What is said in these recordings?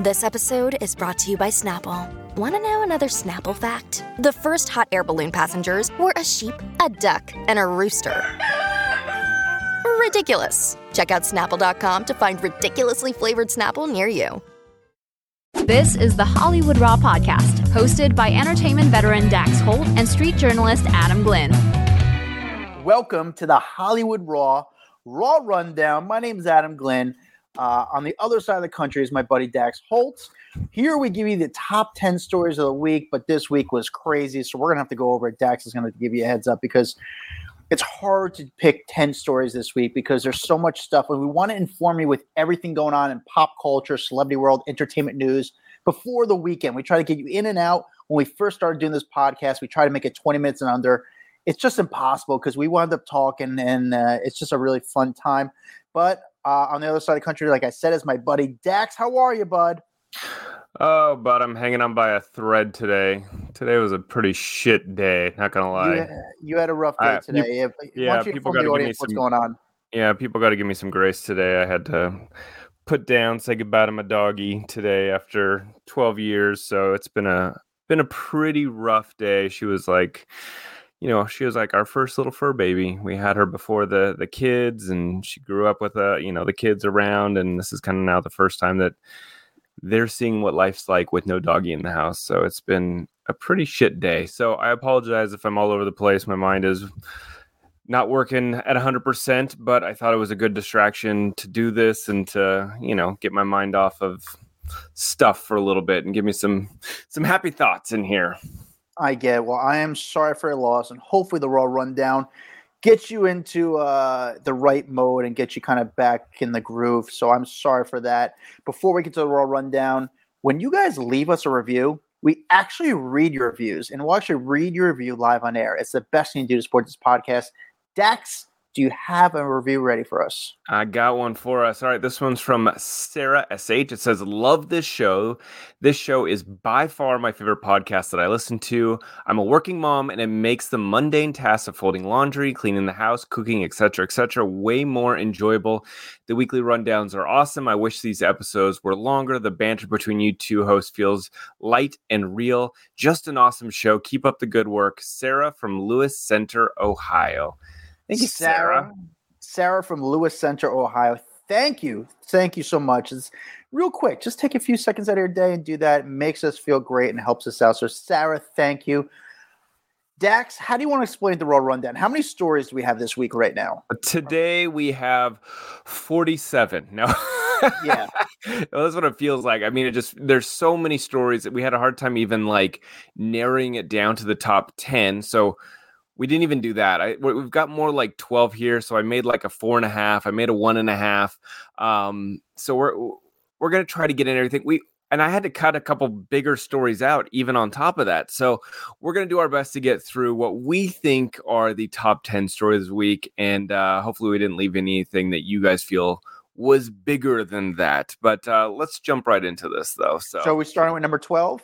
This episode is brought to you by Snapple. Want to know another Snapple fact? The first hot air balloon passengers were a sheep, a duck, and a rooster. Ridiculous. Check out snapple.com to find ridiculously flavored Snapple near you. This is the Hollywood Raw podcast, hosted by entertainment veteran Dax Holt and street journalist Adam Glyn. Welcome to the Hollywood Raw Raw Rundown. My name is Adam Glyn. Uh, on the other side of the country is my buddy Dax Holtz. Here we give you the top 10 stories of the week, but this week was crazy. So we're going to have to go over it. Dax is going to give you a heads up because it's hard to pick 10 stories this week because there's so much stuff. And we want to inform you with everything going on in pop culture, celebrity world, entertainment news before the weekend. We try to get you in and out. When we first started doing this podcast, we try to make it 20 minutes and under. It's just impossible because we wound up talking and uh, it's just a really fun time. But uh, on the other side of the country, like I said, is my buddy Dax. How are you, bud? Oh, but I'm hanging on by a thread today. Today was a pretty shit day. Not gonna lie. You, you had a rough day Uh, today. you- yeah, people gotta give me audience what's some- going on? Yeah, people got to give me some grace today. I had to put down, say goodbye to my doggy today after 12 years. So it's been a been a pretty rough day. She was like, you know, she was like our first little fur baby. We had her before the the kids, and she grew up with uh, you know, the kids around. And this is kind of now the first time that they're seeing what life's like with no doggy in the house. So it's been a pretty shit day. So I apologize if I'm all over the place. My mind is not working at 100%, but I thought it was a good distraction to do this and to, you know, get my mind off of stuff for a little bit and give me some some happy thoughts in here. I get. Well, I am sorry for your loss, and hopefully the Raw rundown gets you into uh, the right mode and get you kind of back in the groove. So I'm sorry for that. Before we get to the Raw rundown, when you guys leave us a review, we actually read your reviews, and we'll actually read your review live on air. It's the best thing to do to support this podcast. Dax, do you have a review ready for us? I got one for us. All right, this one's from Sarah SH. It says, Love this show. This show is by far my favorite podcast that I listen to. I'm a working mom, and it makes the mundane tasks of folding laundry, cleaning the house, cooking, etc., etc., way more enjoyable. The weekly rundowns are awesome. I wish these episodes were longer. The banter between you two hosts feels light and real. Just an awesome show. Keep up the good work. Sarah from Lewis Center, Ohio. Thank you, Sarah. Sarah from Lewis Center, Ohio. Thank you. Thank you so much. It's real quick. Just take a few seconds out of your day and do that. It makes us feel great and helps us out. So, Sarah, thank you. Dax, how do you want to explain the Raw Rundown? How many stories do we have this week right now? Uh, today we have 47. No. Yeah. That's what it feels like. I mean, it just there's so many stories that we had a hard time even like narrowing it down to the top 10. So we didn't even do that. I we- we've got more like 12 here. So I made like a four and a half. I made a one and a half. Um, so we're we're gonna try to get in everything. We and I had to cut a couple bigger stories out, even on top of that. So we're going to do our best to get through what we think are the top 10 stories this week. And uh, hopefully, we didn't leave anything that you guys feel was bigger than that. But uh, let's jump right into this, though. So, So, we starting with number 12?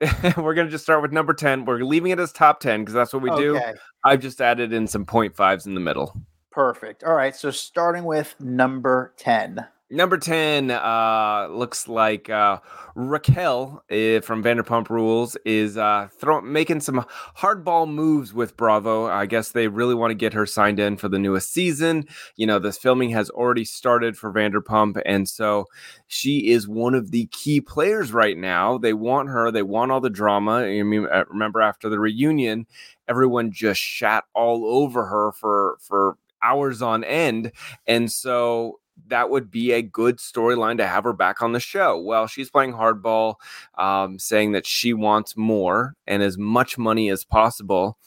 we're going to just start with number 10. We're leaving it as top 10 because that's what we do. I've just added in some point fives in the middle. Perfect. All right. So, starting with number 10. Number 10 uh, looks like uh, Raquel uh, from Vanderpump Rules is uh, throw- making some hardball moves with Bravo. I guess they really want to get her signed in for the newest season. You know, this filming has already started for Vanderpump, and so she is one of the key players right now. They want her, they want all the drama. I mean, uh, remember after the reunion, everyone just shat all over her for for hours on end. And so that would be a good storyline to have her back on the show. Well, she's playing hardball, um, saying that she wants more and as much money as possible.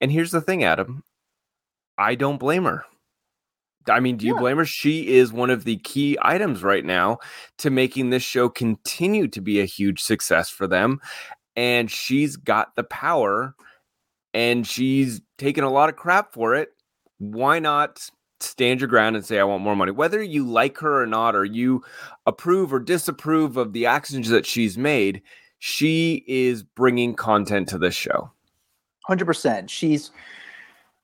And here's the thing, Adam I don't blame her. I mean, do you Yeah. blame her? She is one of the key items right now to making this show continue to be a huge success for them. And she's got the power and she's taken a lot of crap for it. Why not stand your ground and say, I want more money? Whether you like her or not, or you approve or disapprove of the actions that she's made, she is bringing content to this show. Hundred percent. She's.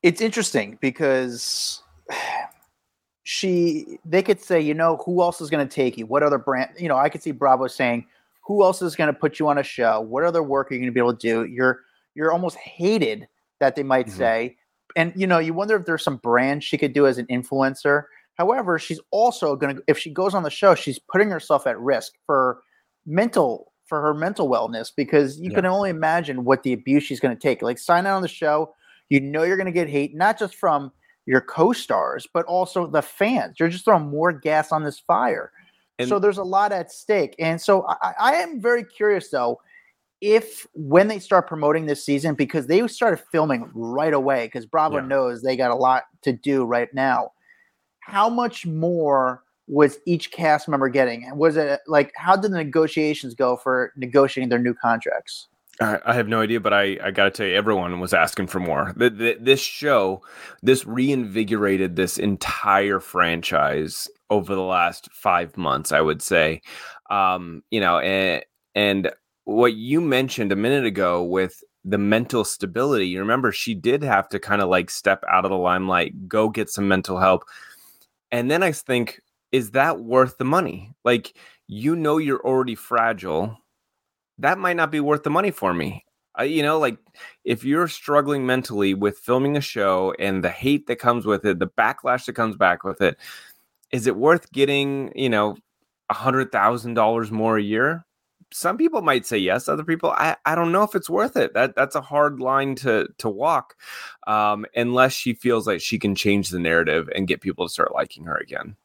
It's interesting because she they could say, you know, who else is going to take you? What other brand? You know, I could see Bravo saying, who else is going to put you on a show? What other work are you going to be able to do? You're you're almost hated that they might mm-hmm. say, and you know, you wonder if there's some brand she could do as an influencer. However, she's also going to if she goes on the show, she's putting herself at risk for mental for her mental wellness because you yeah. can only imagine what the abuse she's going to take. Like sign out on the show, you know you're going to get hate not just from your co-stars, but also the fans. You're just throwing more gas on this fire. And so there's a lot at stake. And so I, I am very curious though, if when they start promoting this season, because they started filming right away, because Bravo yeah. knows they got a lot to do right now. How much more was each cast member getting? And was it like how did the negotiations go for negotiating their new contracts? I have no idea, but I, I got to tell you, everyone was asking for more. The, the, this show, this reinvigorated this entire franchise over the last five months, I would say. Um, you know, and, and what you mentioned a minute ago with the mental stability, you remember she did have to kind of like step out of the limelight, go get some mental help. And then I think, is that worth the money? Like, you know, you're already fragile that might not be worth the money for me. I, you know, like if you're struggling mentally with filming a show and the hate that comes with it, the backlash that comes back with it, is it worth getting, you know, a hundred thousand dollars more a year? Some people might say yes. Other people, I, I don't know if it's worth it. That that's a hard line to to walk, um, unless she feels like she can change the narrative and get people to start liking her again.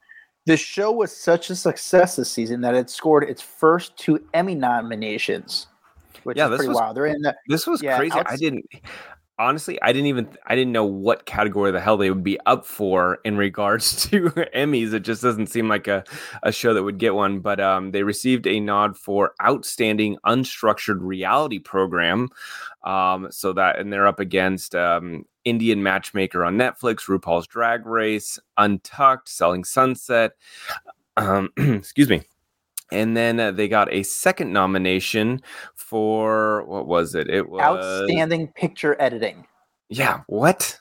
The show was such a success this season that it scored its first two Emmy nominations, which yeah, is pretty was, wild. They're in the, this was yeah, crazy. I didn't honestly, I didn't even I didn't know what category the hell they would be up for in regards to Emmys. It just doesn't seem like a, a show that would get one. But um, they received a nod for outstanding unstructured reality program. Um, so that and they're up against um, Indian Matchmaker on Netflix, RuPaul's Drag Race, Untucked, Selling Sunset. Um, excuse me. And then uh, they got a second nomination for what was it? It was outstanding picture editing. Yeah, what?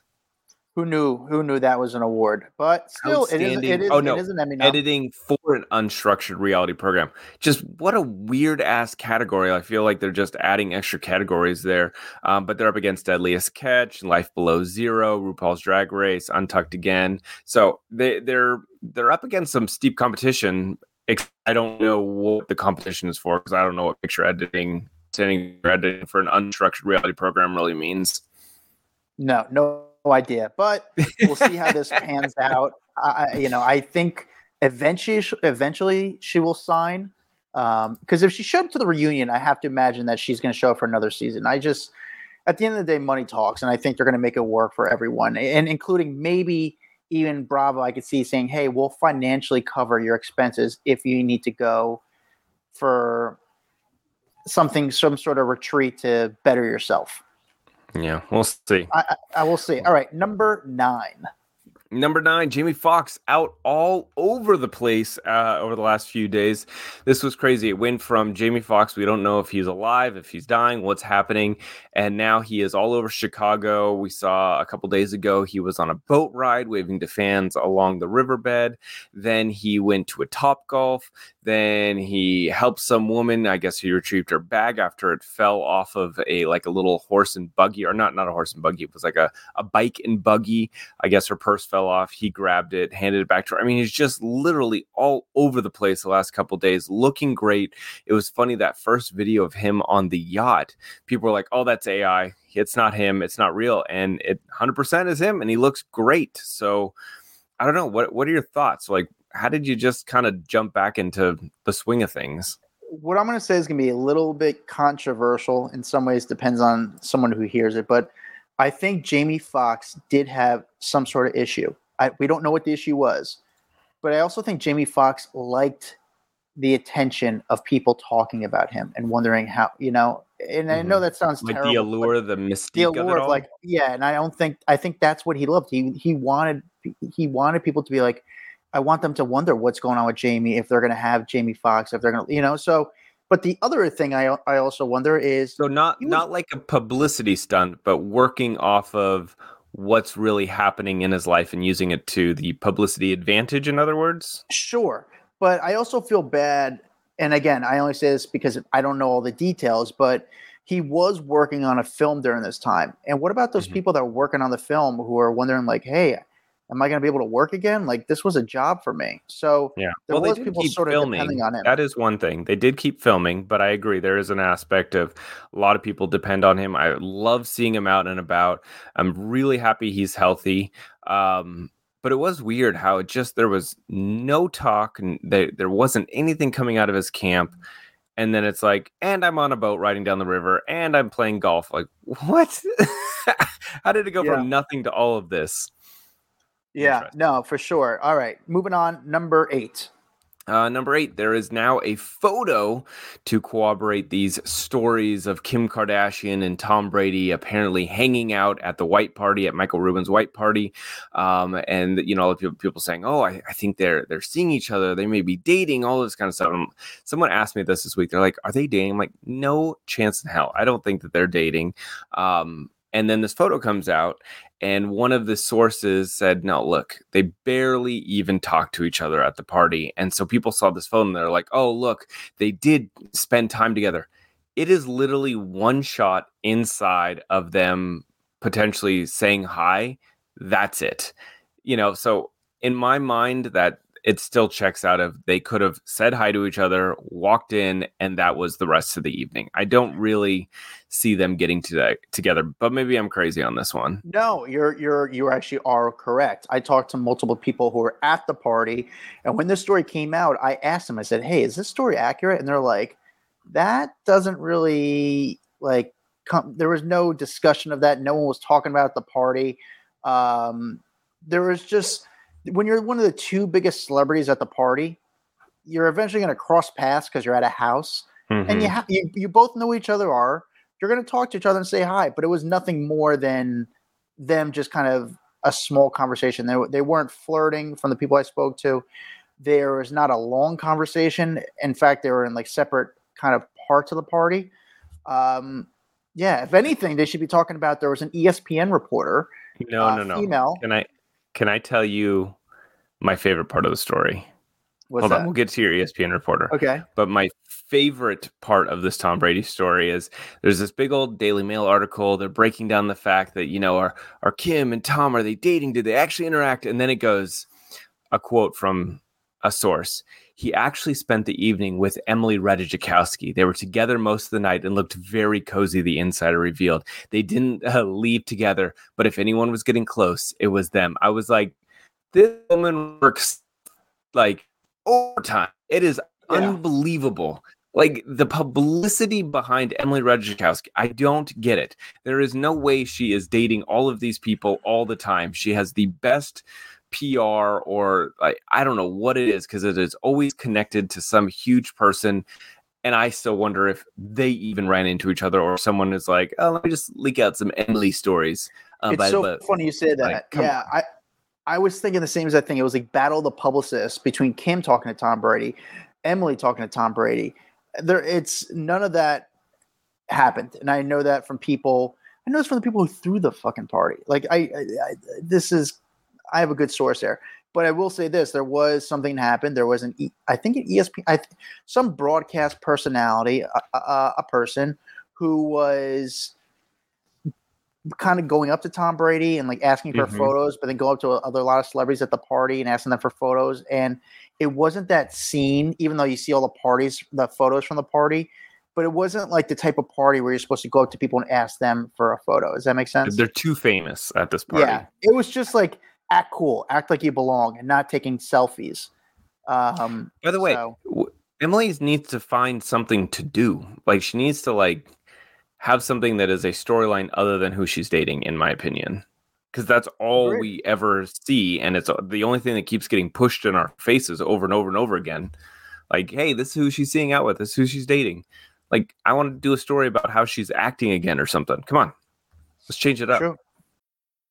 Who knew? Who knew that was an award? But still, it is. It is. Oh no, it is an Emmy editing for an unstructured reality program. Just what a weird ass category. I feel like they're just adding extra categories there. Um, but they're up against Deadliest Catch, Life Below Zero, RuPaul's Drag Race, Untucked again. So they they're they're up against some steep competition. I don't know what the competition is for because I don't know what picture editing, editing for an unstructured reality program really means. No, no idea, but we'll see how this pans out. I, you know, I think eventually, eventually she will sign. Because um, if she showed up to the reunion, I have to imagine that she's going to show up for another season. I just, at the end of the day, money talks, and I think they're going to make it work for everyone, and including maybe even Bravo. I could see saying, "Hey, we'll financially cover your expenses if you need to go for something, some sort of retreat to better yourself." Yeah, we'll see. I, I, I will see. All right, number nine. Number nine, Jamie Foxx out all over the place uh, over the last few days. This was crazy. It went from Jamie Foxx, we don't know if he's alive, if he's dying, what's happening. And now he is all over Chicago. We saw a couple days ago he was on a boat ride waving to fans along the riverbed. Then he went to a Top Golf. Then he helped some woman. I guess he retrieved her bag after it fell off of a like a little horse and buggy, or not not a horse and buggy. It was like a, a bike and buggy. I guess her purse fell fell off. He grabbed it, handed it back to her. I mean, he's just literally all over the place the last couple days, looking great. It was funny that first video of him on the yacht. People were like, "Oh, that's AI. It's not him. It's not real." And it 100% is him, and he looks great. So I don't know. What What are your thoughts? Like, how did you just kind of jump back into the swing of things? What I'm going to say is going to be a little bit controversial in some ways. Depends on someone who hears it, but I think Jamie Foxx did have some sort of issue. I, we don't know what the issue was, but I also think Jamie Foxx liked the attention of people talking about him and wondering how you know. And mm-hmm. I know mm-hmm. that sounds like terrible, the allure, the mystique, the allure of, of like yeah. And I don't think I think that's what he loved. He he wanted he wanted people to be like, I want them to wonder what's going on with Jamie if they're going to have Jamie Foxx if they're going to you know so but the other thing I I also wonder is so not was, not like a publicity stunt, but working off of what's really happening in his life and using it to the publicity advantage. In other words, Sure, but I also feel bad. And again, I only say this because I don't know all the details, but he was working on a film during this time. And what about those Mhm. people that were working on the film who are wondering, like, hey, am I going to be able to work again? Like, this was a job for me. So yeah. there well, they was people sort of filming. depending on him. That is one thing. They did keep filming, but I agree there is an aspect of a lot of people depend on him. I love seeing him out and about. I'm really happy he's healthy. Um, but it was weird how it just there was no talk and there there wasn't anything coming out of his camp. And then it's like, and I'm on a boat riding down the river, and I'm playing golf. Like, what? how did it go Yeah. from nothing to all of this? Yeah, no, for sure. All right, moving on. Number eight. Uh, number eight, there is now a photo to corroborate these stories of Kim Kardashian and Tom Brady apparently hanging out at the white party at Michael Rubin's white party, um, and you know people, people saying, "Oh, I, I think they're they're seeing each other. They may be dating." All this kind of stuff. Um, someone asked me this this week. They're like, "Are they dating?" I'm like, "No chance in hell. I don't think that they're dating." Um, and then this photo comes out, and one of the sources said, no, look, they barely even talked to each other at the party. And so people saw this photo and they're like, oh, look, they did spend time together. It is literally one shot inside of them potentially saying hi. That's it. You know, so in my mind, that it still checks out of they could have said hi to each other, walked in, and that was the rest of the evening. I don't really see them getting to together, but maybe I'm crazy on this one. No, you're you're you actually are correct. I talked to multiple people who were at the party, and when this story came out, I asked them. I said, "Hey, is this story accurate?" And they're like, "That doesn't really like come." There was no discussion of that. No one was talking about the party. Um, there was just when you're one of the two biggest celebrities at the party, you're eventually going to cross paths because you're at a house and Mm-hmm. you, ha- you you both know each other are. You're going to talk to each other and say hi but it was nothing more than them just kind of a small conversation. They, they weren't flirting from the people i spoke to. There was not a long conversation. In fact they were in like separate kind of parts of the party. Um yeah if anything they should be talking about there was an espn reporter no, uh, no, no. female. Can I can I tell you my favorite part of the story? was Hold that on, we'll get to your ESPN reporter. okay But my favorite part of this Tom Brady story is there's this big old Daily Mail article. They're breaking down the fact that, you know, are are Kim and Tom, are they dating? Did they actually interact? And then it goes a quote from a source. He actually spent the evening with Emily Ratajkowski. They were together most of the night and looked very cozy, the insider revealed. They didn't uh, leave together, but if anyone was getting close, it was them. I was like, this woman works like overtime. It is Yeah. unbelievable. Like the publicity behind Emily Ratajkowski, I don't get it. There is no way she is dating all of these people all the time. She has the best PR or like I don't know what it is because it is always connected to some huge person. And I still wonder if they even ran into each other or someone is like, oh, let me just leak out some Emily stories. Uh, it's so funny you say that. like, yeah, I I was thinking the same exact thing. It was like battle of the publicists between Kim talking to Tom Brady, Emily talking to Tom Brady. There, it's none of that happened, and I know that from people. I know this from the people who threw the fucking party. Like I, I, I this is, I have a good source there. But I will say this: there was something happened. There was an, E- I think an ESPN, I, th- some broadcast personality, a, a, a person who was kind of going up to Tom Brady and like asking for Mhm. photos, but then go up to other a lot of celebrities at the party and asking them for photos. And it wasn't that scene, even though you see all the parties, the photos from the party, but it wasn't like the type of party where you're supposed to go up to people and ask them for a photo. Does that make sense? They're too famous at this party. Yeah, it was just like act cool, act like you belong, and not taking selfies. Um, By the way, so- w- Emily needs to find something to do. Like she needs to like have something that is a storyline other than who she's dating, in my opinion. Because that's all Agreed. we ever see, and it's uh, the only thing that keeps getting pushed in our faces over and over and over again. Like, hey, this is who she's seeing out with. This is who she's dating. Like, I want to do a story about how she's acting again or something. Come on, let's change it up.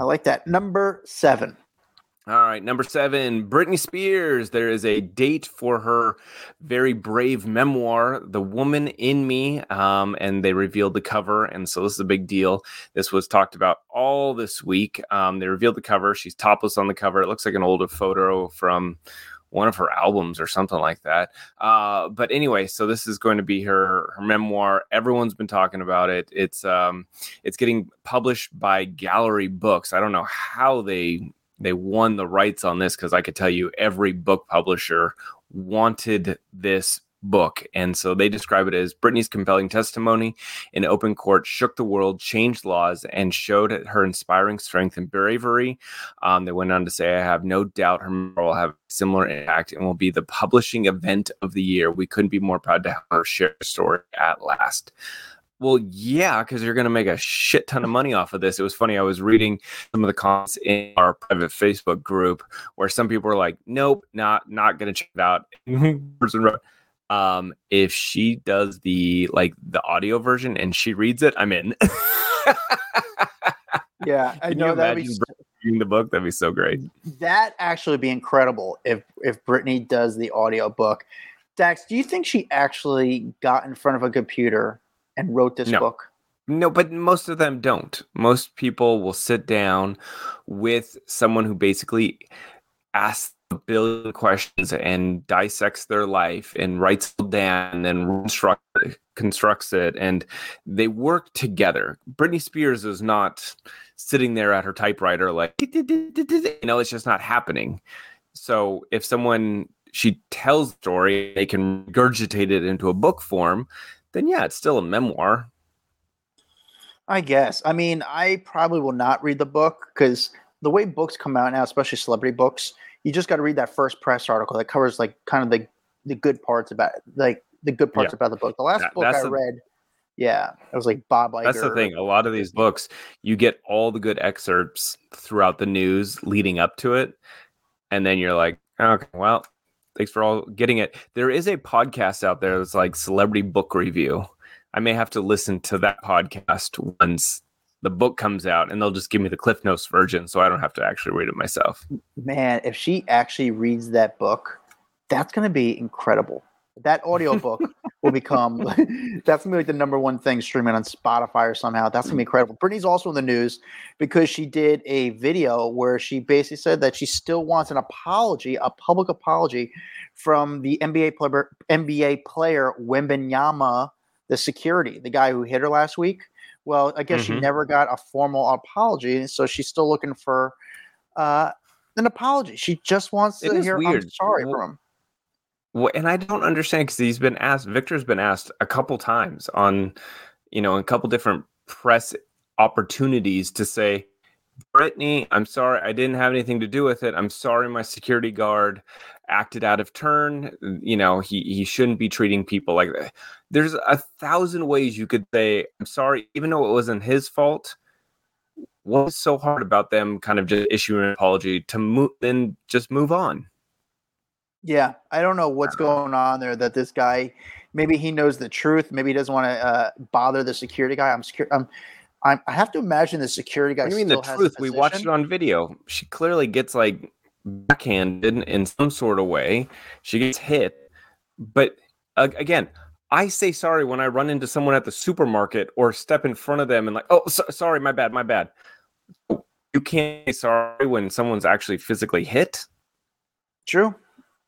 I like that. Number seven. All right, number seven, Britney Spears. There is a date for her very brave memoir, The Woman in Me, um, and they revealed the cover. And so this is a big deal. This was talked about all this week. Um, they revealed the cover. She's topless on the cover. It looks like an older photo from one of her albums or something like that. Uh, but anyway, so this is going to be her her memoir. Everyone's been talking about it. It's um it's getting published by Gallery Books. I don't know how they they won the rights on this because I could tell you every book publisher wanted this book. And so they describe it as Britney's compelling testimony in open court shook the world, changed laws, and showed her inspiring strength and bravery. Um, they went on to say, I have no doubt her memoir will have similar impact and will be the publishing event of the year. We couldn't be more proud to have her share her story at last. Well, yeah, because you're going to make a shit ton of money off of this. It was funny. I was reading some of the comments in our private Facebook group where some people were like, "Nope, not not going to check it out." um, if she does the like the audio version and she reads it, I'm in. yeah, I Can know that imagine reading the book? That'd be so great. that actually be incredible if if Britney does the audio book. Dax, do you think she actually got in front of a computer and wrote this No. book? No, but most of them don't. Most people will sit down with someone who basically asks a billion questions and dissects their life and writes it down and constructs it. And they work together. Britney Spears is not sitting there at her typewriter like, you know, it's just not happening. So if someone, she tells the story, they can regurgitate it into a book form, then yeah, it's still a memoir. I guess. I mean, I probably will not read the book because the way books come out now, especially celebrity books, you just got to read that first press article that covers like kind of the the good parts about like the good parts Yeah. about the book. The last That- book I the- read, yeah, it was like Bob Iger. That's the thing. A lot of these books, you get all the good excerpts throughout the news leading up to it. And then you're like, okay, well, thanks for all getting it. There is a podcast out there that's like celebrity book review. I may have to listen to that podcast once the book comes out and they'll just give me the Cliff Notes version so I don't have to actually read it myself. Man, if she actually reads that book, that's going to be incredible. That audiobook will become that's gonna be like the number one thing streaming on Spotify or somehow. That's gonna be incredible. Britney's also in the news because she did a video where she basically said that she still wants an apology, a public apology from the NBA player, NBA player Wembanyama, the security, the guy who hit her last week. Well, I guess she Mhm. never got a formal apology, so she's still looking for uh, an apology. She just wants It to hear I'm sorry Well, from him. Well, and I don't understand because he's been asked, Victor's been asked a couple times on, you know, a couple different press opportunities to say, Britney, I'm sorry, I didn't have anything to do with it. I'm sorry, my security guard acted out of turn. You know, he he shouldn't be treating people like that. There's a thousand ways you could say, I'm sorry, even though it wasn't his fault. What's so hard about them kind of just issuing an apology to move, then just move on? Yeah, I don't know what's going on there. That this guy, maybe he knows the truth. Maybe he doesn't want to uh, bother the security guy. I'm scared. I'm, I'm. I have to imagine the security guy. What do you mean the truth? We watched it on video. She clearly gets like backhanded in some sort of way. She gets hit, but uh, again, I say sorry when I run into someone at the supermarket or step in front of them and like, oh, so- sorry, my bad, my bad. You can't say sorry when someone's actually physically hit. True,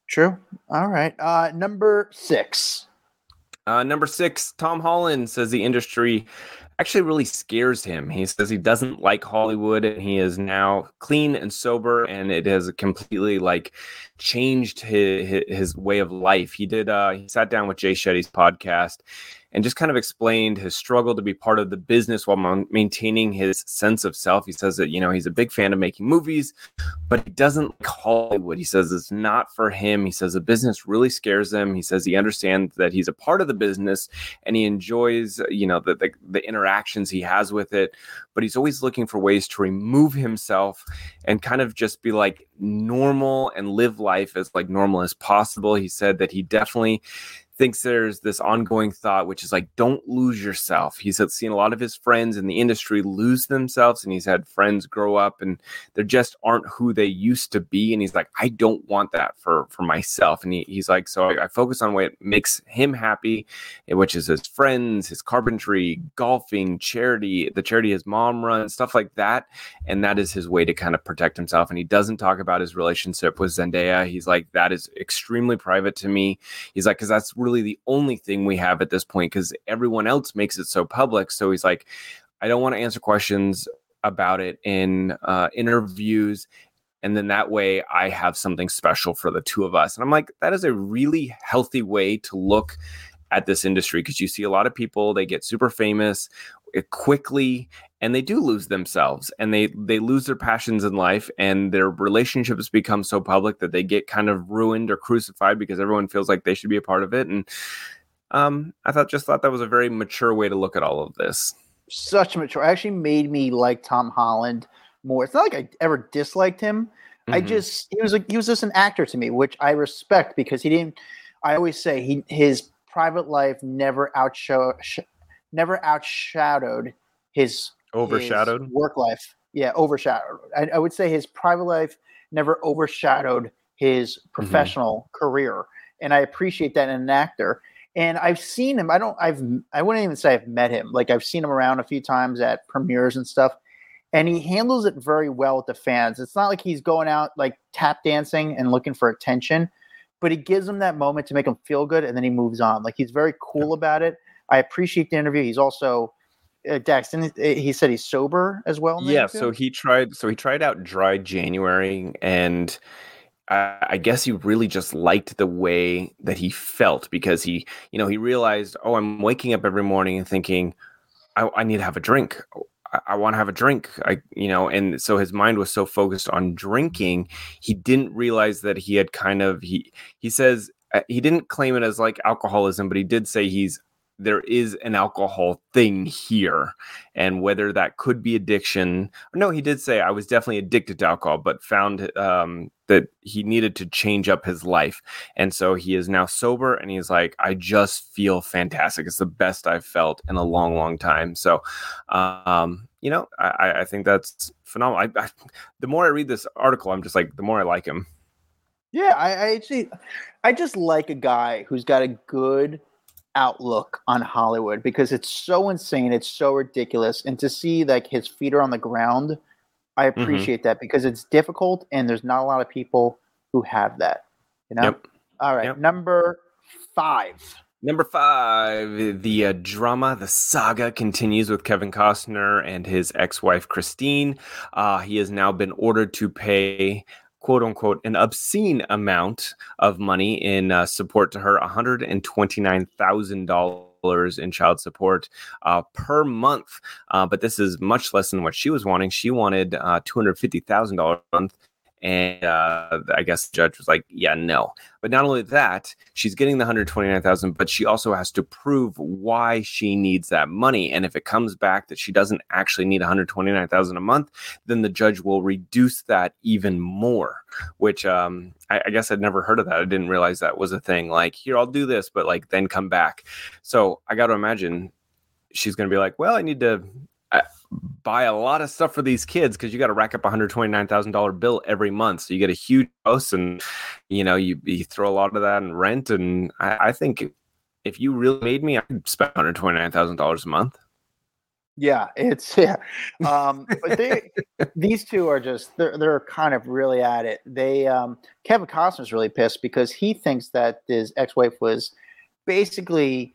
true. All right. Uh, number six. Uh, number six, Tom Holland says the industry actually really scares him. He says he doesn't like Hollywood and he is now clean and sober and it has completely like changed his, his way of life. He did, uh, he sat down with Jay Shetty's podcast and just kind of explained his struggle to be part of the business while maintaining his sense of self. He says that, you know, he's a big fan of making movies, but he doesn't like Hollywood. He says it's not for him. He says the business really scares him. He says he understands that he's a part of the business and he enjoys, you know, the, the, the interactions he has with it, but he's always looking for ways to remove himself and kind of just be like normal and live life as like normal as possible. He said that he definitely thinks there's this ongoing thought, which is like, don't lose yourself. He's seen a lot of his friends in the industry lose themselves, and he's had friends grow up and they just aren't who they used to be. And he's like, I don't want that for for myself. And he, he's like, so I, I focus on what makes him happy, eh, which is his friends, his carpentry, golfing, charity, the charity his mom runs, stuff like that. And that is his way to kind of protect himself. And he doesn't talk about his relationship with Zendaya. He's like, that is extremely private to me. He's like, because that's really the only thing we have at this point because everyone else makes it so public. So he's like, I don't want to answer questions about it in uh, interviews. And then that way I have something special for the two of us. And I'm like, that is a really healthy way to look at this industry because you see a lot of people, they get super famous quickly and they do lose themselves and they they lose their passions in life and their relationships become so public that they get kind of ruined or crucified because everyone feels like they should be a part of it and um, i thought just thought that was a very mature way to look at all of this. Such mature actually made me like tom holland more. It's not like i ever disliked him. Mm-hmm. i just he was like he was just an actor to me which i respect because he didn't i always say he his private life never outshow never outshadowed his overshadowed work life. Yeah, overshadowed. I, I, would say his private life never overshadowed his mm-hmm. professional mm-hmm. career, and I appreciate that in an actor. And I've seen him. I don't. I've. I wouldn't even say I've met him. Like I've seen him around a few times at premieres and stuff, and he handles it very well with the fans. It's not like he's going out like tap dancing and looking for attention, but he gives them that moment to make them feel good, and then he moves on. Like he's very cool about it. I appreciate the interview. He's also uh, Dax, and he said he's sober as well. Yeah, so he tried. So he tried out dry January, and I, I guess he really just liked the way that he felt because he, you know, he realized, oh, I'm waking up every morning and thinking, I, I need to have a drink. I, I want to have a drink. I, you know, and so his mind was so focused on drinking, he didn't realize that he had kind of he he says uh, he didn't claim it as like alcoholism, but he did say he's there is an alcohol thing here and whether that could be addiction. No he did say i was definitely addicted to alcohol but found um, that he needed to change up his life. And so he is now sober and he's like i just feel fantastic. It's the best i've felt in a long long time. So um, you know i, I think that's phenomenal. I, I, the more i read this article i'm just like the more i like him. Yeah I, I actually i just like a guy who's got a good outlook on Hollywood because it's so insane, it's so ridiculous, and to see like his feet are on the ground, I mm-hmm. appreciate mm-hmm. that because it's difficult and there's not a lot of people who have that. You know. Yep. All right, yep. number five. Number five, the uh, drama, the saga continues with Kevin Costner and his ex wife, Christine. Uh, he has now been ordered to pay quote unquote an obscene amount of money in uh, support to her $129,000 in child support uh, per month. Uh, but this is much less than what she was wanting. She wanted uh, $250,000 a month. And uh, I guess the judge was like, yeah, no. But not only that, she's getting the 129,000, but she also has to prove why she needs that money. And if it comes back that she doesn't actually need 129,000 a month, then the judge will reduce that even more, which um, I, I guess I'd never heard of that. I didn't realize that was a thing. Like, here, I'll do this, but like then come back. So I got to imagine she's going to be like, well, I need to buy a lot of stuff for these kids because you got to rack up a hundred twenty nine thousand dollar bill every month. So you get a huge house, and you know you, you throw a lot of that in rent. And I, I think if you really made me, I'd spend one hundred twenty nine thousand dollars a month. Yeah, it's yeah. Um, but they these two are just they're they're kind of really at it. They um, Kevin Costner's really pissed because he thinks that his ex wife was basically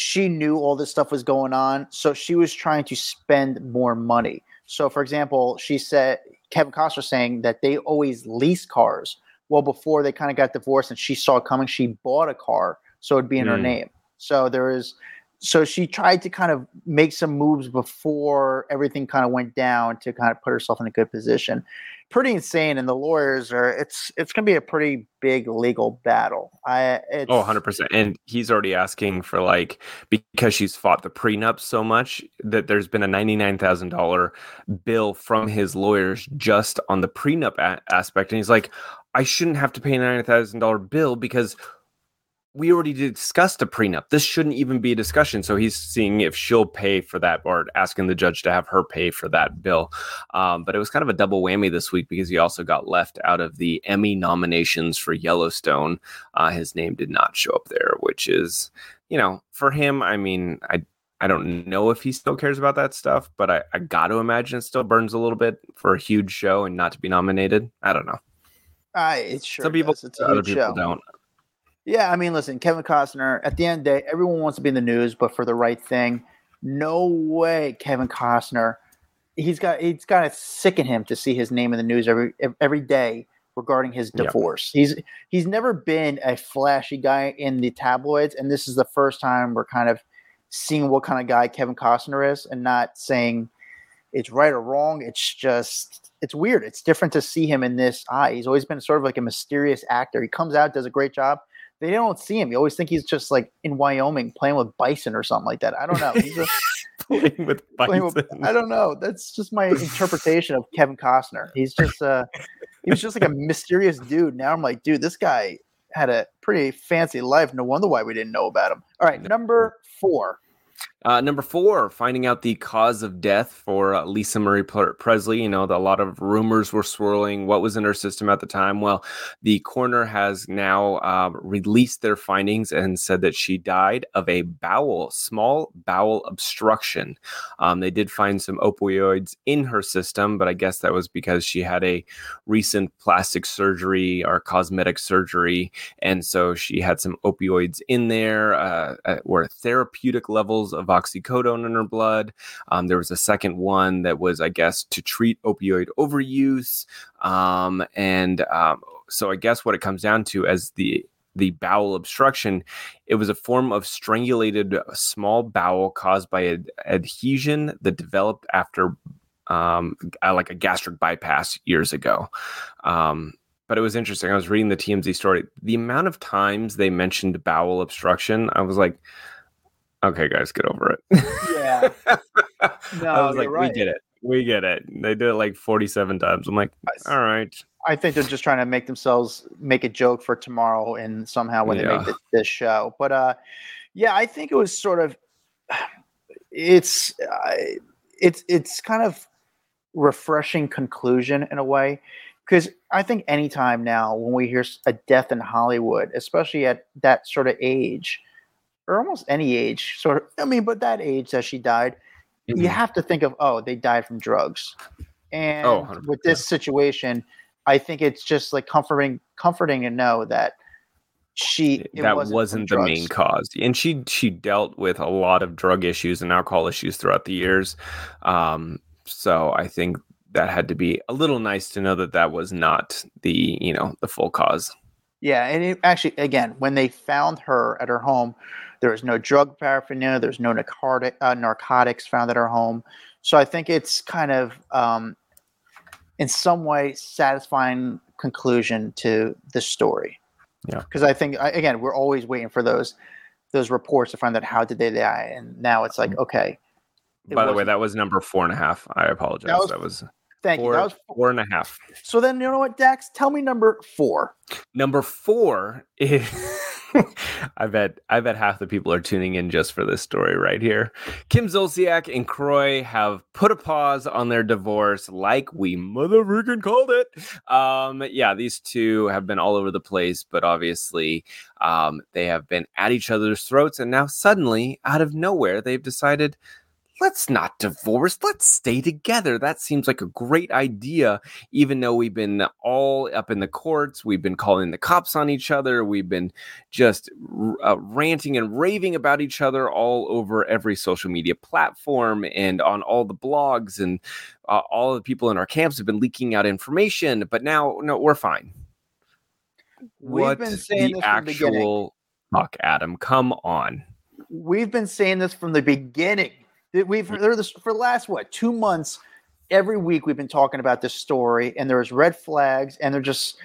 she knew all this stuff was going on, so she was trying to spend more money. So, for example, she said Kevin Costner saying that they always lease cars. Well, before they kind of got divorced and she saw it coming, she bought a car so it'd be in mm. her name. So there is so she tried to kind of make some moves before everything kind of went down to kind of put herself in a good position. Pretty insane, and the lawyers are. It's it's going to be a pretty big legal battle. I oh, 100 percent. And he's already asking for like because she's fought the prenup so much that there's been a ninety nine thousand dollar bill from his lawyers just on the prenup a- aspect, and he's like, I shouldn't have to pay a ninety thousand dollar bill because we already discussed a prenup. This shouldn't even be a discussion. So he's seeing if she'll pay for that or asking the judge to have her pay for that bill. Um, but it was kind of a double whammy this week because he also got left out of the Emmy nominations for Yellowstone. Uh, his name did not show up there, which is, you know, for him, I mean, I. I don't know if he still cares about that stuff, but I, I got to imagine it still burns a little bit for a huge show and not to be nominated. I don't know. Uh, it sure Some people, does. It's a other people show. don't. Yeah, I mean, listen, Kevin Costner. At the end of the day, everyone wants to be in the news, but for the right thing. No way, Kevin Costner. He's got it's got to sicken him to see his name in the news every every day regarding his Yeah. divorce. He's he's never been a flashy guy in the tabloids, and this is the first time we're kind of seeing what kind of guy Kevin Costner is, and not saying it's right or wrong. It's just it's weird. It's different to see him in this eye. He's always been sort of like a mysterious actor. He comes out, does a great job. They don't see him. You always think he's just like in Wyoming playing with bison or something like that. I don't know. He's Playing with playing with- bison. I don't know. That's just my interpretation of Kevin Costner. He's just uh he was just like a mysterious dude. Now I'm like, dude, this guy had a pretty fancy life. No wonder why we didn't know about him. All right, number four. Uh, number four, finding out the cause of death for uh, Lisa Marie Presley. You know, the, a lot of rumors were swirling. What was in her system at the time? Well, the coroner has now uh, released their findings and said that she died of a bowel, small bowel obstruction. Um, they did find some opioids in her system, but I guess that was because she had a recent plastic surgery or cosmetic surgery and so she had some opioids in there uh, were therapeutic levels of oxycodone in her blood um, there was a second one that was i guess to treat opioid overuse um, and um, so i guess what it comes down to as the the bowel obstruction it was a form of strangulated small bowel caused by ad- adhesion that developed after um, uh, like a gastric bypass years ago um, but it was interesting. I was reading the TMZ story. The amount of times they mentioned bowel obstruction, I was like, okay, guys, get over it. Yeah. No, I was like, right. we get it. We get it. They did it like 47 times. I'm like, all right. I think they're just trying to make themselves make a joke for tomorrow and somehow when they make th- this show. But uh, yeah, I think it was sort of it's uh, it's it's kind of refreshing conclusion in a way because I think anytime now when we hear a death in Hollywood, especially at that sort of age or almost any age, sort of I mean, but that age that she died, you Mhm. have to think of oh they died from drugs. And Oh, with this situation i think it's just like comforting comforting to know that she it that wasn't, the main cause. And she she dealt with a lot of drug issues and alcohol issues throughout the years. Um so i think that had to be a little nice to know that that was not the you know the full cause. Yeah and it, actually again when they found her at her home there was no drug paraphernalia. There's no narcotic, uh, narcotics found at her home. So i think it's kind of um in some way satisfying conclusion to the story. Yeah. because i think again we're always waiting for those those reports to find out how did they die. And now it's like okay it by the way that was number four and a half. I apologize. That was- that was thank you. that was four and a half. So then you know what dax? Tell me number four. Number four is I bet I bet half the people are tuning in just for this story right here. Kim Zolciak and Kroy have put a pause on their divorce, like we motherfucking called it. Um, yeah, these two have been all over the place, but obviously, um, they have been at each other's throats, and now suddenly, out of nowhere, they've decided. Let's not divorce. Let's stay together. That seems like a great idea even though we've been all up in the courts, we've been calling the cops on each other, we've been just uh, ranting and raving about each other all over every social media platform and on all the blogs, and uh, all the people in our camps have been leaking out information. But now, no, we're fine. We've what been saying the this from the beginning. actual fuck, Adam? Come on. we've been saying this from the beginning. We've heard this for the last what two months. Every week we've been talking about this story, and there's red flags, and they're just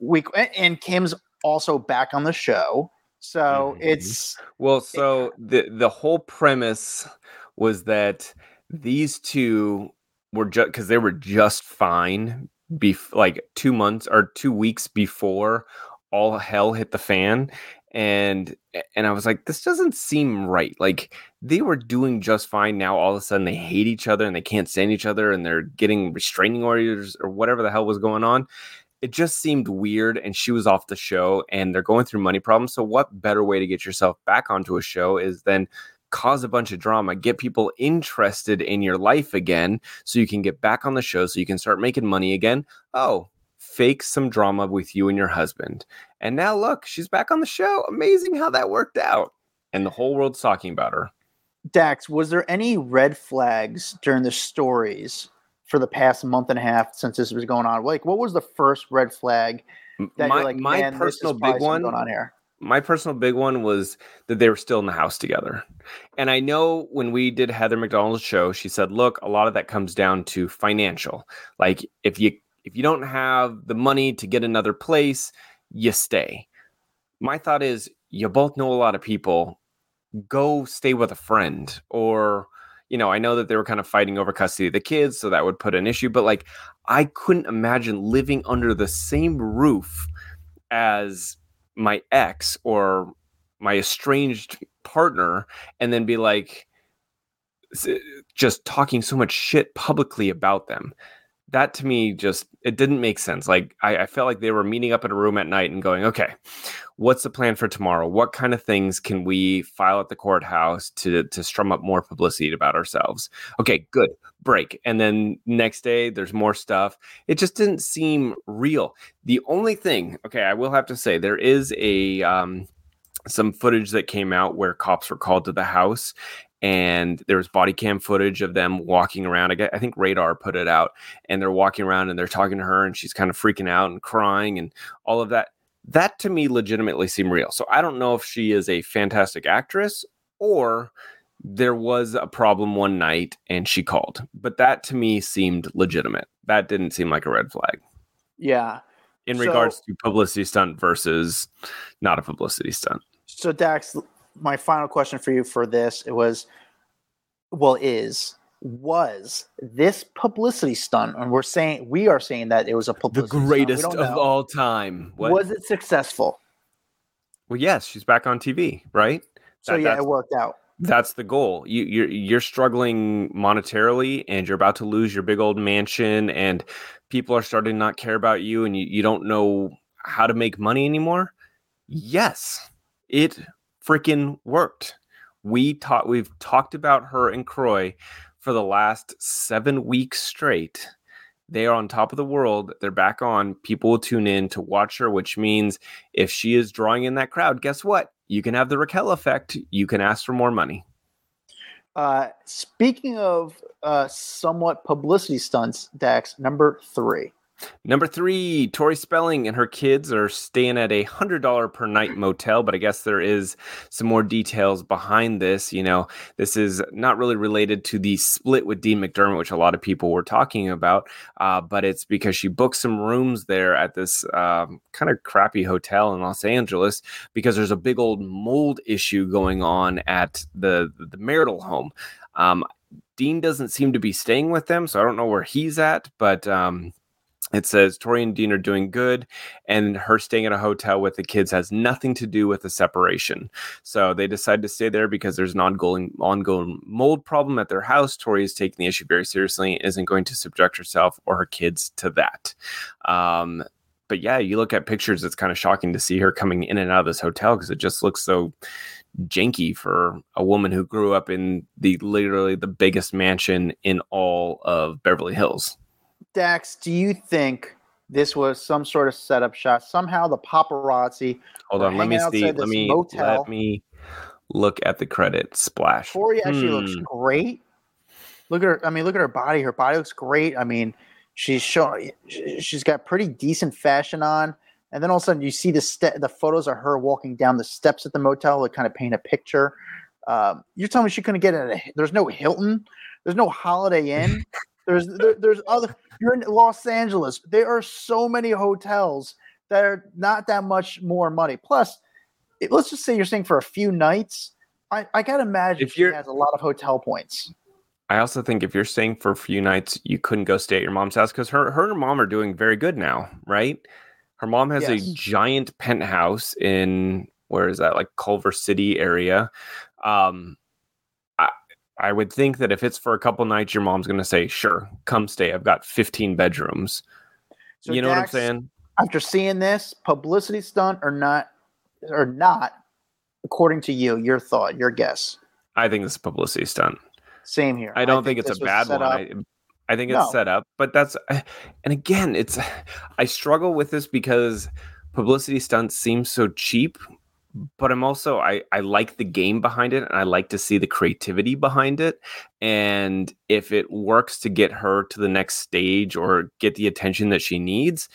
we and Kim's also back on the show. So Mhm. it's Well, so the the whole premise was that these two were just because they were just fine, bef- like two months or two weeks before all hell hit the fan, and and I was like, this doesn't seem right. Like they were doing just fine. Now all of a sudden they hate each other and they can't stand each other, and they're getting restraining orders or whatever the hell was going on it just seemed weird and she was off the show and they're going through money problems so what better way to get yourself back onto a show is then cause a bunch of drama get people interested in your life again so you can get back on the show so you can start making money again oh fake some drama with you and your husband and now look she's back on the show amazing how that worked out and the whole world's talking about her Dax. Was there any red flags during the stories for the past month and a half since this was going on? Like, what was the first red flag that my, like, my man, this is personal big one going on here? my personal big one was that they were still in the house together. And I know when we did Heather McDonald's show, she said, "Look, a lot of that comes down to financial. Like if you if you don't have the money to get another place, you stay." My thought is, you both know a lot of people. Go stay with a friend or you know, I know that they were kind of fighting over custody of the kids, so that would put an issue, but like I couldn't imagine living under the same roof as my ex or my estranged partner and then be like just talking so much shit publicly about them that to me just it didn't make sense like I, I felt like they were meeting up in a room at night and going okay what's the plan for tomorrow? What kind of things can we file at the courthouse to to strum up more publicity about ourselves? Okay good break. And then next day there's more stuff. It just didn't seem real. The only thing okay i will have to say there is a um some footage that came out where cops were called to the house and there was body cam footage of them walking around. I, think Radar put it out, and they're walking around and they're talking to her, and she's kind of freaking out and crying and all of that. That to me legitimately seemed real. So I don't know if she is a fantastic actress or there was a problem one night and she called, but that to me seemed legitimate. That didn't seem like a red flag Yeah. in So- regards to publicity stunt versus not a publicity stunt. So Dax, my final question for you for this it was, well, is was this publicity stunt, and we're saying we are saying that it was a The publicity. We greatest of know. all time. What? Was it successful? Well, yes, she's back on TV, right? So That- yeah, it worked out. that's the goal. You, you're you're struggling monetarily, and you're about to lose your big old mansion, and people are starting to not care about you, and you, you don't know how to make money anymore. Yes, it freaking worked. We taught we've talked about her and Kroy for the last seven weeks straight. They are on top of the world. They're back on. People will tune in to watch her, which means if she is drawing in that crowd, guess what? You can have the Raquel effect. You can ask for more money. Uh, speaking of uh, somewhat publicity stunts, Dax number three. Number three, Tori Spelling and her kids are staying at a hundred dollar per night motel, but I guess there is some more details behind this. You know, this is not really related to the split with Dean McDermott, which a lot of people were talking about, uh, but it's because she booked some rooms there at this um, kind of crappy hotel in Los Angeles because there's a big old mold issue going on at the the marital home. Um, Dean doesn't seem to be staying with them, so I don't know where he's at, but. Um, it says Tori and Dean are doing good, and her staying at a hotel with the kids has nothing to do with the separation. So they decide to stay there because there's an ongoing ongoing mold problem at their house. Tori is taking the issue very seriously and isn't going to subject herself or her kids to that. Um, but yeah, you look at pictures, it's kind of shocking to see her coming in and out of this hotel because it just looks so janky for a woman who grew up in the literally the biggest mansion in all of Beverly Hills. Dax, do you think this was some sort of setup shot? Somehow the paparazzi. Hold on, let me see. Let me motel. let me look at the credit splash. Tori actually looks Hmm. great. Look at her. I mean, look at her body. Her body looks great. I mean, she's showing. She's got pretty decent fashion on. And then all of a sudden, you see the ste- the photos of her walking down the steps at the motel to kind of paint a picture. Um, you're telling me she couldn't get it? There's no Hilton. There's no Holiday Inn. There's there, there's other. You're in Los Angeles. There are so many hotels that are not that much more money. Plus, it, let's just say you're staying for a few nights. I, I gotta imagine If you're- has a lot of hotel points. I also think if you're staying for a few nights, you couldn't go stay at your mom's house because her, her and her mom are doing very good now, right? Her mom has Yes. a giant penthouse in where is that, like Culver City area. Um, I I would think that if it's for a couple nights, your mom's gonna say, "Sure, come stay. I've got 15 bedrooms." So you know what I'm saying? After seeing this publicity stunt or not, or not, according to you, your thought, your guess. I think this is a publicity stunt. Same here. I don't think, it's a bad one. I, I think it's No. set up, but that's and again, it's I struggle with this because publicity stunts seem so cheap, but I'm also I I like the game behind it and I like to see the creativity behind it. And if it works to get her to the next stage or get the attention that she needs,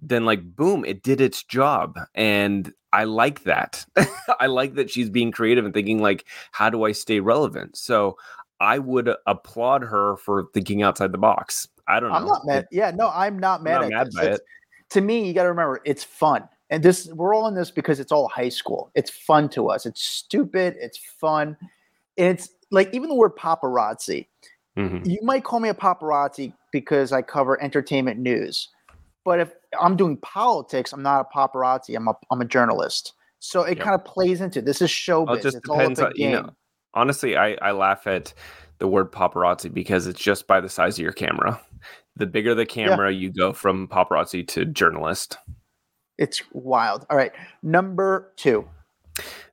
then like boom, it did its job. And I like that. I like that she's being creative and thinking like, how do I stay relevant? So I would applaud her for thinking outside the box. I don't know. I'm not mad. Yeah, no, I'm not mad not at mad it. To me, you got to remember, it's fun, and this we're all in this because it's all high school. It's fun to us. It's stupid. It's fun, and it's like even the word paparazzi. Mhm. You might call me a paparazzi because I cover entertainment news, but if I'm doing politics, I'm not a paparazzi. I'm a I'm a journalist. So it Yep. kind of plays into this is showbiz. Well, it just it's depends on you know. game. Honestly, I I laugh at the word paparazzi because it's just by the size of your camera. The bigger the camera, you go from paparazzi to journalist. It's wild. All right, number two.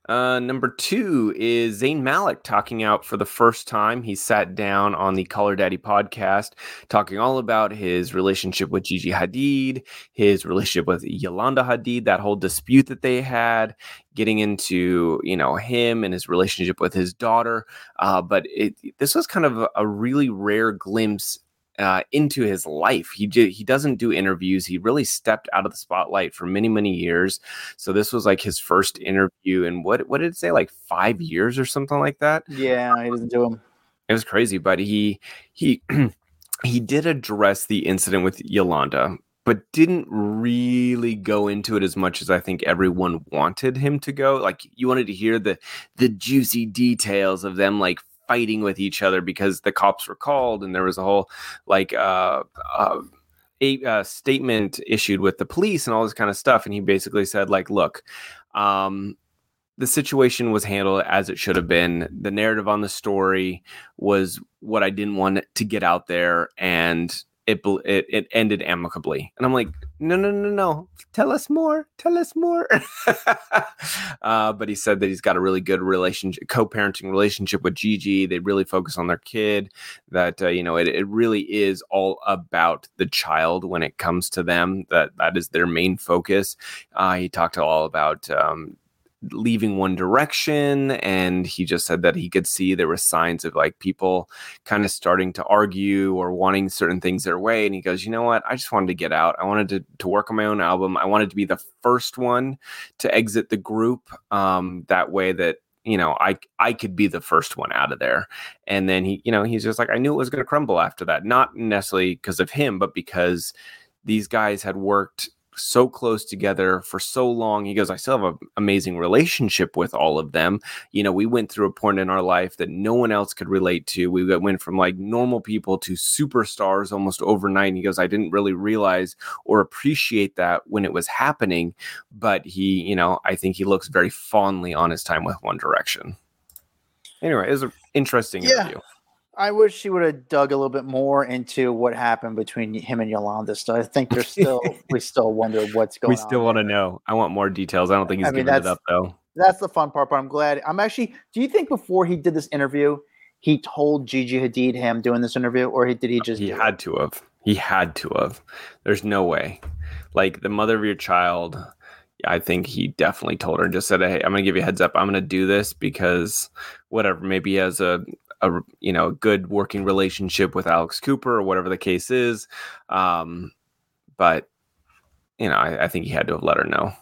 Uh, number two is Zayn Malik talking out for the first time. He sat down on the Call Her Daddy podcast, talking all about his relationship with Gigi Hadid, his relationship with Yolanda Hadid, that whole dispute that they had, getting into you know him and his relationship with his daughter. Uh, but it this was kind of a, a really rare glimpse uh, into his life. He did, he doesn't do interviews. He really stepped out of the spotlight for many many years. So this was like his first interview in what what did it say like five years or something like that. Yeah, he doesn't do them. It was crazy, but he he he did address the incident with Yolanda, but didn't really go into it as much as I think everyone wanted him to go. Like you wanted to hear the the juicy details of them like fighting with each other because the cops were called and there was a whole like uh, uh a uh, statement issued with the police and all this kind of stuff and he basically said like look um the situation was handled as it should have been. The narrative on the story was what I didn't want to get out there, and it it, it ended amicably. And I'm like, no, no, no, no, tell us more, tell us more. uh, but he said that he's got a really good relationship, co-parenting relationship with Gigi. They really focus on their kid. That uh, you know, it, it really is all about the child when it comes to them. That that is their main focus. Uh, he talked all about. Um, leaving one direction and he just said that he could see there were signs of like people kind of starting to argue or wanting certain things their way and he goes you know what? I just wanted to get out. I wanted to, to work on my own album. I wanted to be the first one to exit the group um, that way that you know i i could be the first one out of there. And then he you know he's just like i knew it was going to crumble after that. Not necessarily because of him but because these guys had worked so close together for so long. He goes, I still have an amazing relationship with all of them. You know, we went through a point in our life that no one else could relate to. We went from like normal people to superstars almost overnight. And he goes, I didn't really realize or appreciate that when it was happening. But he, you know, I think he looks very fondly on his time with One Direction. Anyway, it was an interesting Yeah. interview. I wish she would have dug a little bit more into what happened between him and Yolanda. So I think there's still we still wonder what's going on. We still want to know. I want more details. I don't think he's I mean, giving it up though. That's the fun part. But I'm glad. I'm actually. Do you think before he did this interview, he told Gigi Hadid him doing this interview, or did he oh, just? he do it? had to have he had to have there's no way like the mother of your child i think he definitely told her and just said hey i'm gonna give you a heads up i'm gonna do this because whatever maybe he has a a you know a good working relationship with alex cooper or whatever the case is um but you know i, I think he had to have let her know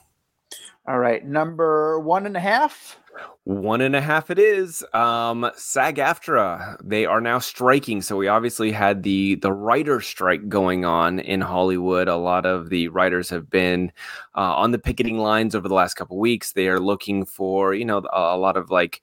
All right, number one and a half. One and a half it is. Um, SAG AFTRA, they are now striking. So we obviously had the the writer strike going on in Hollywood. A lot of the writers have been uh, on the picketing lines over the last couple weeks. They are looking for, you know, a, a lot of like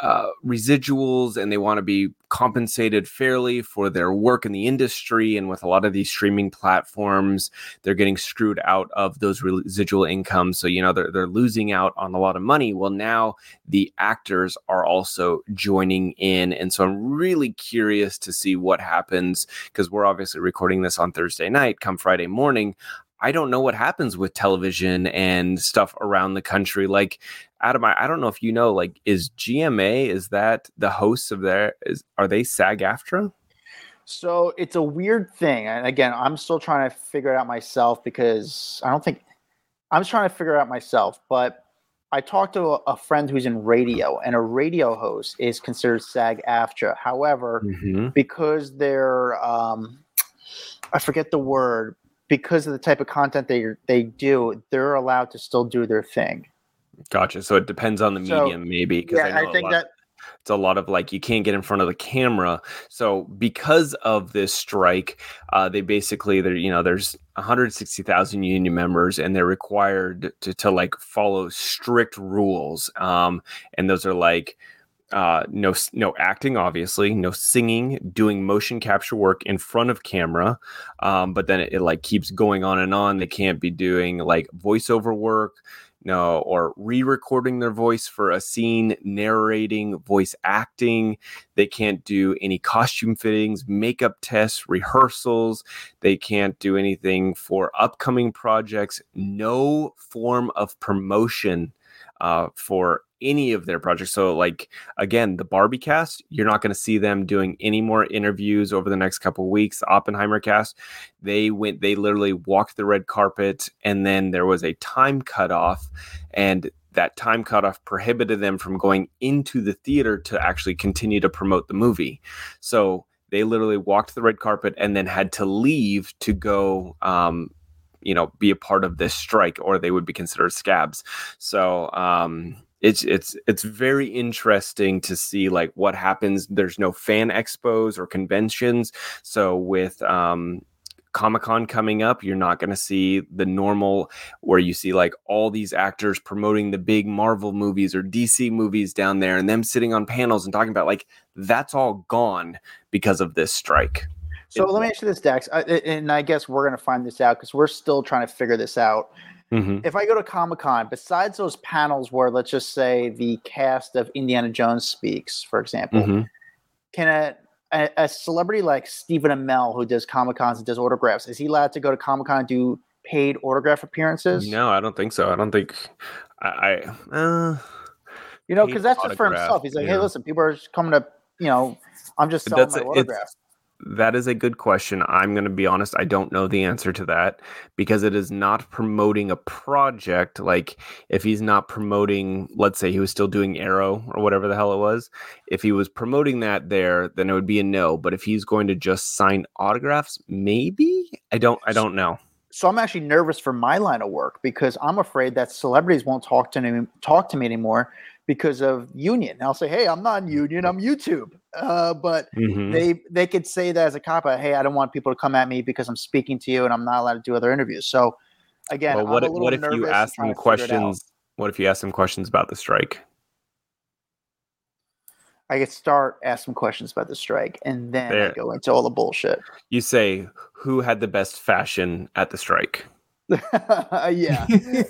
uh, residuals and they want to be compensated fairly for their work in the industry. And with a lot of these streaming platforms, they're getting screwed out of those residual incomes. So, you know, they're, they're losing out on a lot of money. Well, now the actors are also joining in. And so I'm really curious to see what happens because we're obviously recording this on Thursday night. Come Friday morning, I don't know what happens with television and stuff around the country. Like Adam, I, I don't know if you know, like, is GMA is that the hosts of their is are they SAG AFTRA? So it's a weird thing, and again, I'm still trying to figure it out myself because I don't think I'm just trying to figure it out myself. But I talked to a, a friend who's in radio, and a radio host is considered SAG AFTRA. However, mm-hmm. because they're um, I forget the word, because of the type of content they they do, they're allowed to still do their thing. Gotcha. So it depends on the so, medium, maybe. Because yeah, I, I think that. it's a lot of like you can't get in front of the camera so because of this strike uh, they basically there you know there's 160000 union members and they're required to, to like follow strict rules um, and those are like uh, no no acting obviously no singing doing motion capture work in front of camera um, but then it, it, like keeps going on and on they can't be doing like voiceover work no, or re-recording their voice for a scene, narrating, voice acting. They can't do any costume fittings, makeup tests, rehearsals. They can't do anything for upcoming projects. No form of promotion uh, for any of their projects. So, like again, the Barbie cast, you're not going to see them doing any more interviews over the next couple weeks. Oppenheimer cast, they went, they literally walked the red carpet, and then there was a time cutoff, and that time cutoff prohibited them from going into the theater to actually continue to promote the movie. So they literally walked the red carpet and then had to leave to go um, you know be a part of this strike or they would be considered scabs so um it's it's it's very interesting to see like what happens there's no fan expos or conventions so with um Comic Con coming up, you're not going to see the normal where you see like all these actors promoting the big Marvel movies or DC movies down there and them sitting on panels and talking about like that's all gone because of this strike. So let me ask you this, Dax, I, and I guess we're going to find this out because we're still trying to figure this out. Mm-hmm. If I go to Comic Con, besides those panels where let's just say the cast of Indiana Jones speaks, for example, mm-hmm. can a, a, a, celebrity like Stephen Amell who does Comic Cons and does autographs, is he allowed to go to Comic Con and do paid autograph appearances? No, I don't think so. I don't think I. I uh, you know, because that's just for himself. He's like, hey, listen, people are coming to, you know, I'm just selling that's my autograph. That is a good question. I'm going to be honest, I don't know the answer to that because it is not promoting a project. Like, if he's not promoting, let's say he was still doing Arrow or whatever the hell it was, if he was promoting that there, then it would be a no. But if he's going to just sign autographs, maybe? I don't, I don't know. So I'm actually nervous for my line of work because I'm afraid that celebrities won't talk to me, talk to me anymore because of union. I'll say, "Hey, I'm not in union. I'm YouTube." Uh, but mm-hmm. they they could say that as a cop out. Hey, I don't want people to come at me because I'm speaking to you and I'm not allowed to do other interviews. So again, well, what, what if you ask them questions? What if you ask them questions about the strike? I could start ask some questions about the strike, and then there. I go into all the bullshit. You say, "Who had the best fashion at the strike?" yeah, me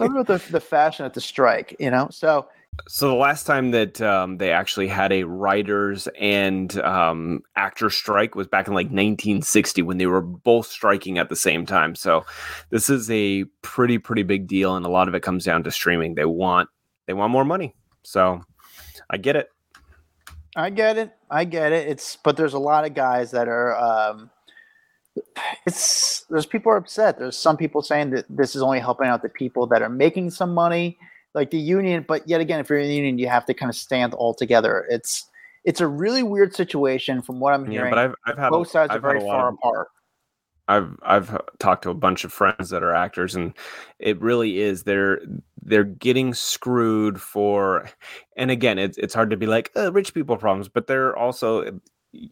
about the, the fashion at the strike. You know, so so the last time that um, they actually had a writers and um, actor strike was back in like 1960 when they were both striking at the same time. So this is a pretty pretty big deal, and a lot of it comes down to streaming. They want they want more money. So I get it. I get it. I get it. It's but there's a lot of guys that are. Um, it's there's people are upset. There's some people saying that this is only helping out the people that are making some money like the union. But yet again, if you're in the union, you have to kind of stand all together. It's it's a really weird situation from what I'm hearing. Yeah, but I've, I've had both sides I've are very far of, apart. I've I've talked to a bunch of friends that are actors, and it really is they're they're getting screwed for. And again, it's it's hard to be like uh, rich people problems, but they're also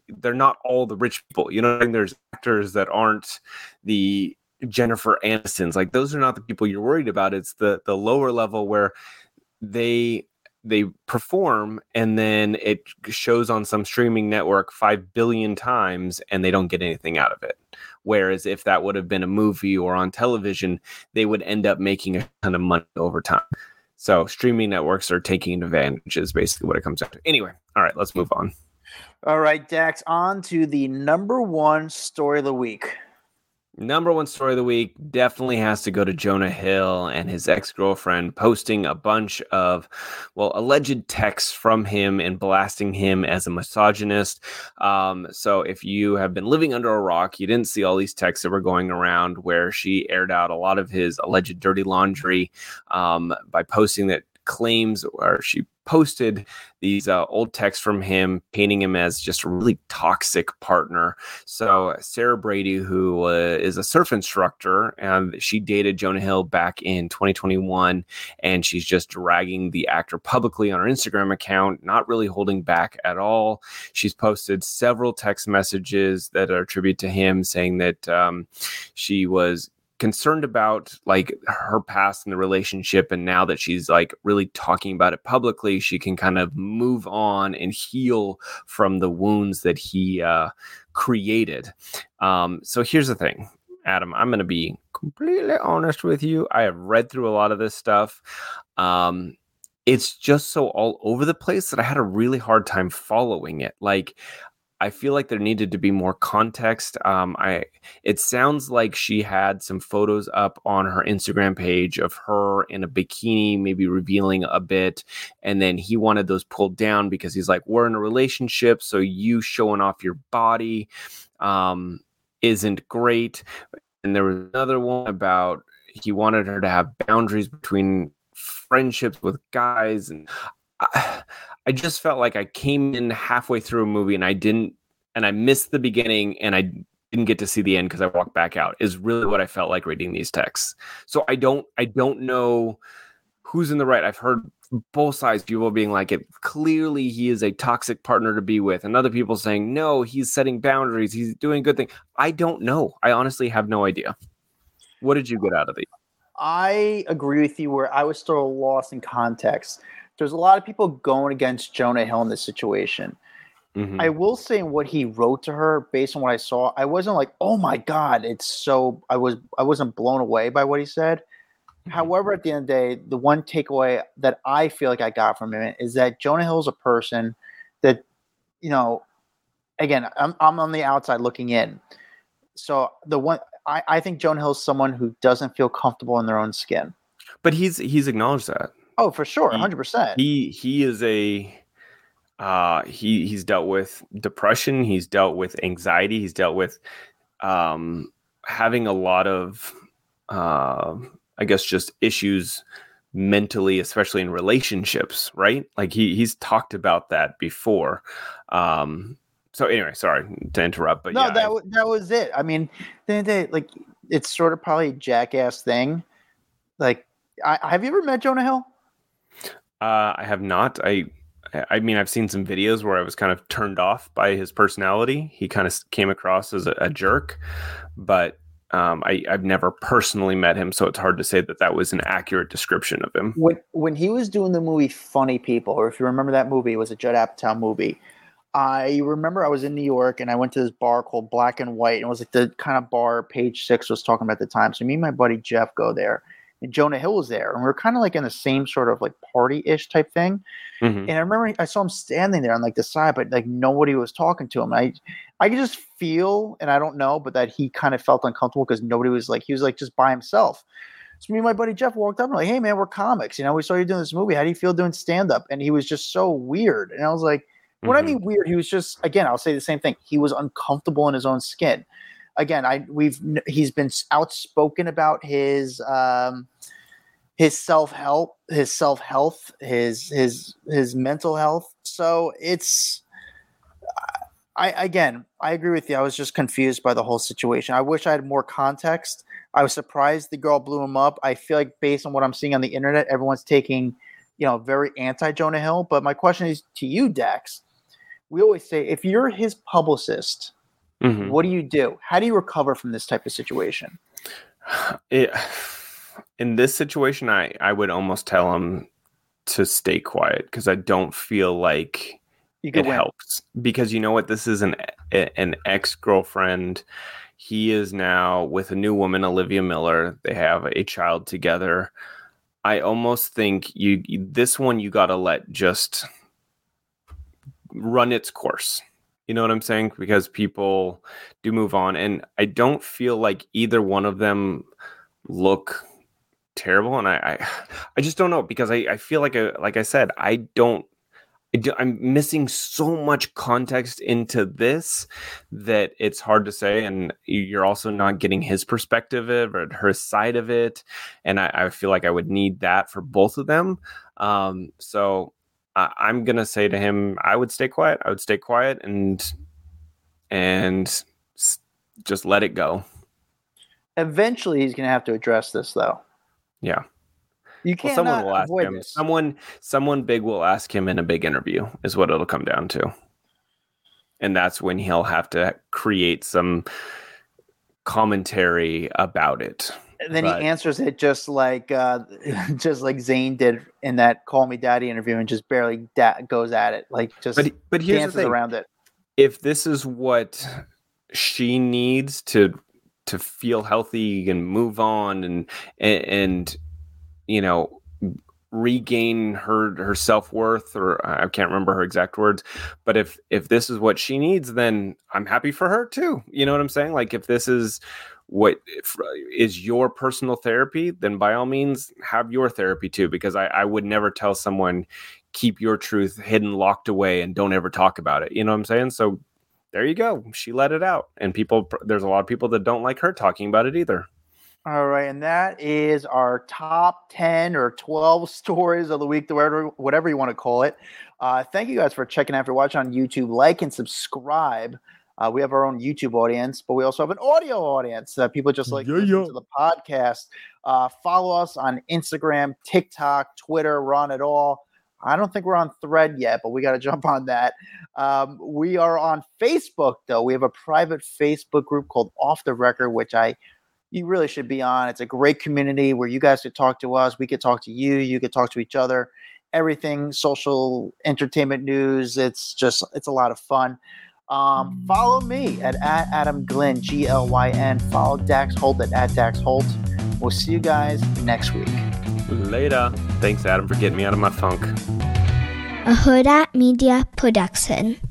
they're not all the rich people. You know, I mean? there's actors that aren't the Jennifer Anistons. Like those are not the people you're worried about. It's the the lower level where they they perform and then it shows on some streaming network 5 billion times and they don't get anything out of it whereas if that would have been a movie or on television they would end up making a ton of money over time so streaming networks are taking advantage is basically what it comes down to anyway all right let's move on all right dax on to the number one story of the week Number one story of the week definitely has to go to Jonah Hill and his ex girlfriend posting a bunch of, well, alleged texts from him and blasting him as a misogynist. Um, so if you have been living under a rock, you didn't see all these texts that were going around where she aired out a lot of his alleged dirty laundry um, by posting that claims or she posted these uh, old texts from him painting him as just a really toxic partner. So sarah brady who uh, is a surf instructor and she dated jonah hill back in 2021 and she's just dragging the actor publicly on her instagram account not really holding back at all. She's posted several text messages that are attributed to him saying that um, she was concerned about like her past in the relationship and now that she's like really talking about it publicly she can kind of move on and heal from the wounds that he uh, created. Um, so here's the thing adam i'm going to be completely honest with you. I have read through a lot of this stuff. Um, it's just so all over the place that i had a really hard time following it. Like I feel like there needed to be more context. Um, I it sounds like she had some photos up on her Instagram page of her in a bikini, maybe revealing a bit, and then he wanted those pulled down because he's like, "We're in a relationship, so you showing off your body um, isn't great." And there was another one about he wanted her to have boundaries between friendships with guys and. I, I just felt like I came in halfway through a movie and I didn't, and I missed the beginning and I didn't get to see the end because I walked back out. Is really what I felt like reading these texts. So I don't, I don't know who's in the right. I've heard both sides people being like it clearly he is a toxic partner to be with and other people saying no he's setting boundaries he's doing good thing i don't know i honestly have no idea what did you get out of it i agree with you where i was still lost in context there's a lot of people going against Jonah Hill in this situation. Mm-hmm. I will say in what he wrote to her, based on what I saw, I wasn't like, "Oh my god, it's so." I was I wasn't blown away by what he said. Mm-hmm. However, at the end of the day, the one takeaway that I feel like I got from him is that Jonah Hill is a person that, you know, again, I'm I'm on the outside looking in. So the one I, I think Jonah Hill is someone who doesn't feel comfortable in their own skin. But he's he's acknowledged that. Oh, for sure, hundred percent. He he is a uh, he he's dealt with depression. He's dealt with anxiety. He's dealt with um, having a lot of uh, I guess just issues mentally, especially in relationships. Right? Like he he's talked about that before. Um, so anyway, sorry to interrupt, but no, yeah, that I, that was it. I mean, they, they, like it's sort of probably a jackass thing. Like, I, have you ever met Jonah Hill? Uh, I have not. I I mean, I've seen some videos where I was kind of turned off by his personality. He kind of came across as a, a jerk, but um, I, have never personally met him, so it's hard to say that that was an accurate description of him. When when he was doing the movie Funny People, or if you remember that movie, it was a Judd Apatow movie. I remember I was in New York and I went to this bar called Black and White, and it was like the kind of bar Page Six was talking about at the time. So me and my buddy Jeff go there, Jonah Hill was there, and we are kind of like in the same sort of like party ish type thing. Mm-hmm. And I remember I saw him standing there on like the side, but like nobody was talking to him. I I could just feel, and I don't know, but that he kind of felt uncomfortable because nobody was like he was like just by himself. So me and my buddy Jeff walked up and like, hey man, we're comics. You know, we saw you doing this movie. How do you feel doing stand up? And he was just so weird. And I was like, what mm-hmm. I mean weird, he was just again, I'll say the same thing. He was uncomfortable in his own skin. Again, I we've he's been outspoken about his um his self help, his self health, his his his mental health. So it's I again, I agree with you. I was just confused by the whole situation. I wish I had more context. I was surprised the girl blew him up. I feel like based on what I'm seeing on the internet, everyone's taking, you know, very anti Jonah Hill. But my question is to you, Dax. We always say if you're his publicist, Mhm. what do you do? How do you recover from this type of situation? It, in this situation, I I would almost tell him to stay quiet because I don't feel like it win. helps because you know what this is an an ex-girlfriend he is now with a new woman olivia millar they have a child together i almost think you this one you got to let just run its course you know what i'm saying because people do move on and i don't feel like either one of them look terrible and i i, I just don't know because i i feel like a, like i said i don't I'm missing so much context into this that it's hard to say, and you're also not getting his perspective of or her side of it, and I, I feel like I would need that for both of them. Um, so I, I'm gonna say to him, I would stay quiet. I would stay quiet and and s- just let it go. Eventually, he's going to have to address this, though. Yeah. You can't someone will ask avoid him. this. Someone, someone big will ask him in a big interview. Is what it'll come down to, and that's when he'll have to create some commentary about it. Then but- he answers it just like uh, just like Zayn did in that "Call Me Daddy" interview, and just barely da- goes at it, like just But but here's the dances thing: around it. if this is what she needs to to feel healthy and move on and and, and you know regain her her self-worth or I can't remember her exact words but if if this is what she needs then I'm happy for her too. You know what I'm saying? Like if this is what if, is your personal therapy then by all means have your therapy too because I, I would never tell someone keep your truth hidden locked away and don't ever talk about it you know what I'm saying so there you go she let it out and people there's a lot of people that don't like her talking about it either All right, and that is our top 10 or 12 stories of the week, whatever, whatever you want to call it. Uh, thank you guys for checking out. If you're watching on YouTube, like and subscribe. Uh, we have our own YouTube audience, but we also have an audio audience. Uh, people just like Yeah, yeah. to the podcast. Uh, follow us on Instagram, TikTok, Twitter. We're on it all. I don't think we're on Thread yet, but we got to jump on that. Um, we are on Facebook, though. We have a private Facebook group called Off the Record, which I you really should be on. It's a great community where you guys could talk to us, we could talk to you, you could talk to each other. Everything social entertainment news. It's just it's a lot of fun. Um, follow me at, at Adam Glyn, G L Y N. Follow Dax Holt at, at Dax Holt. We'll see you guys next week. later thanks adam for getting me out of my funk a Hurrdat Media Production.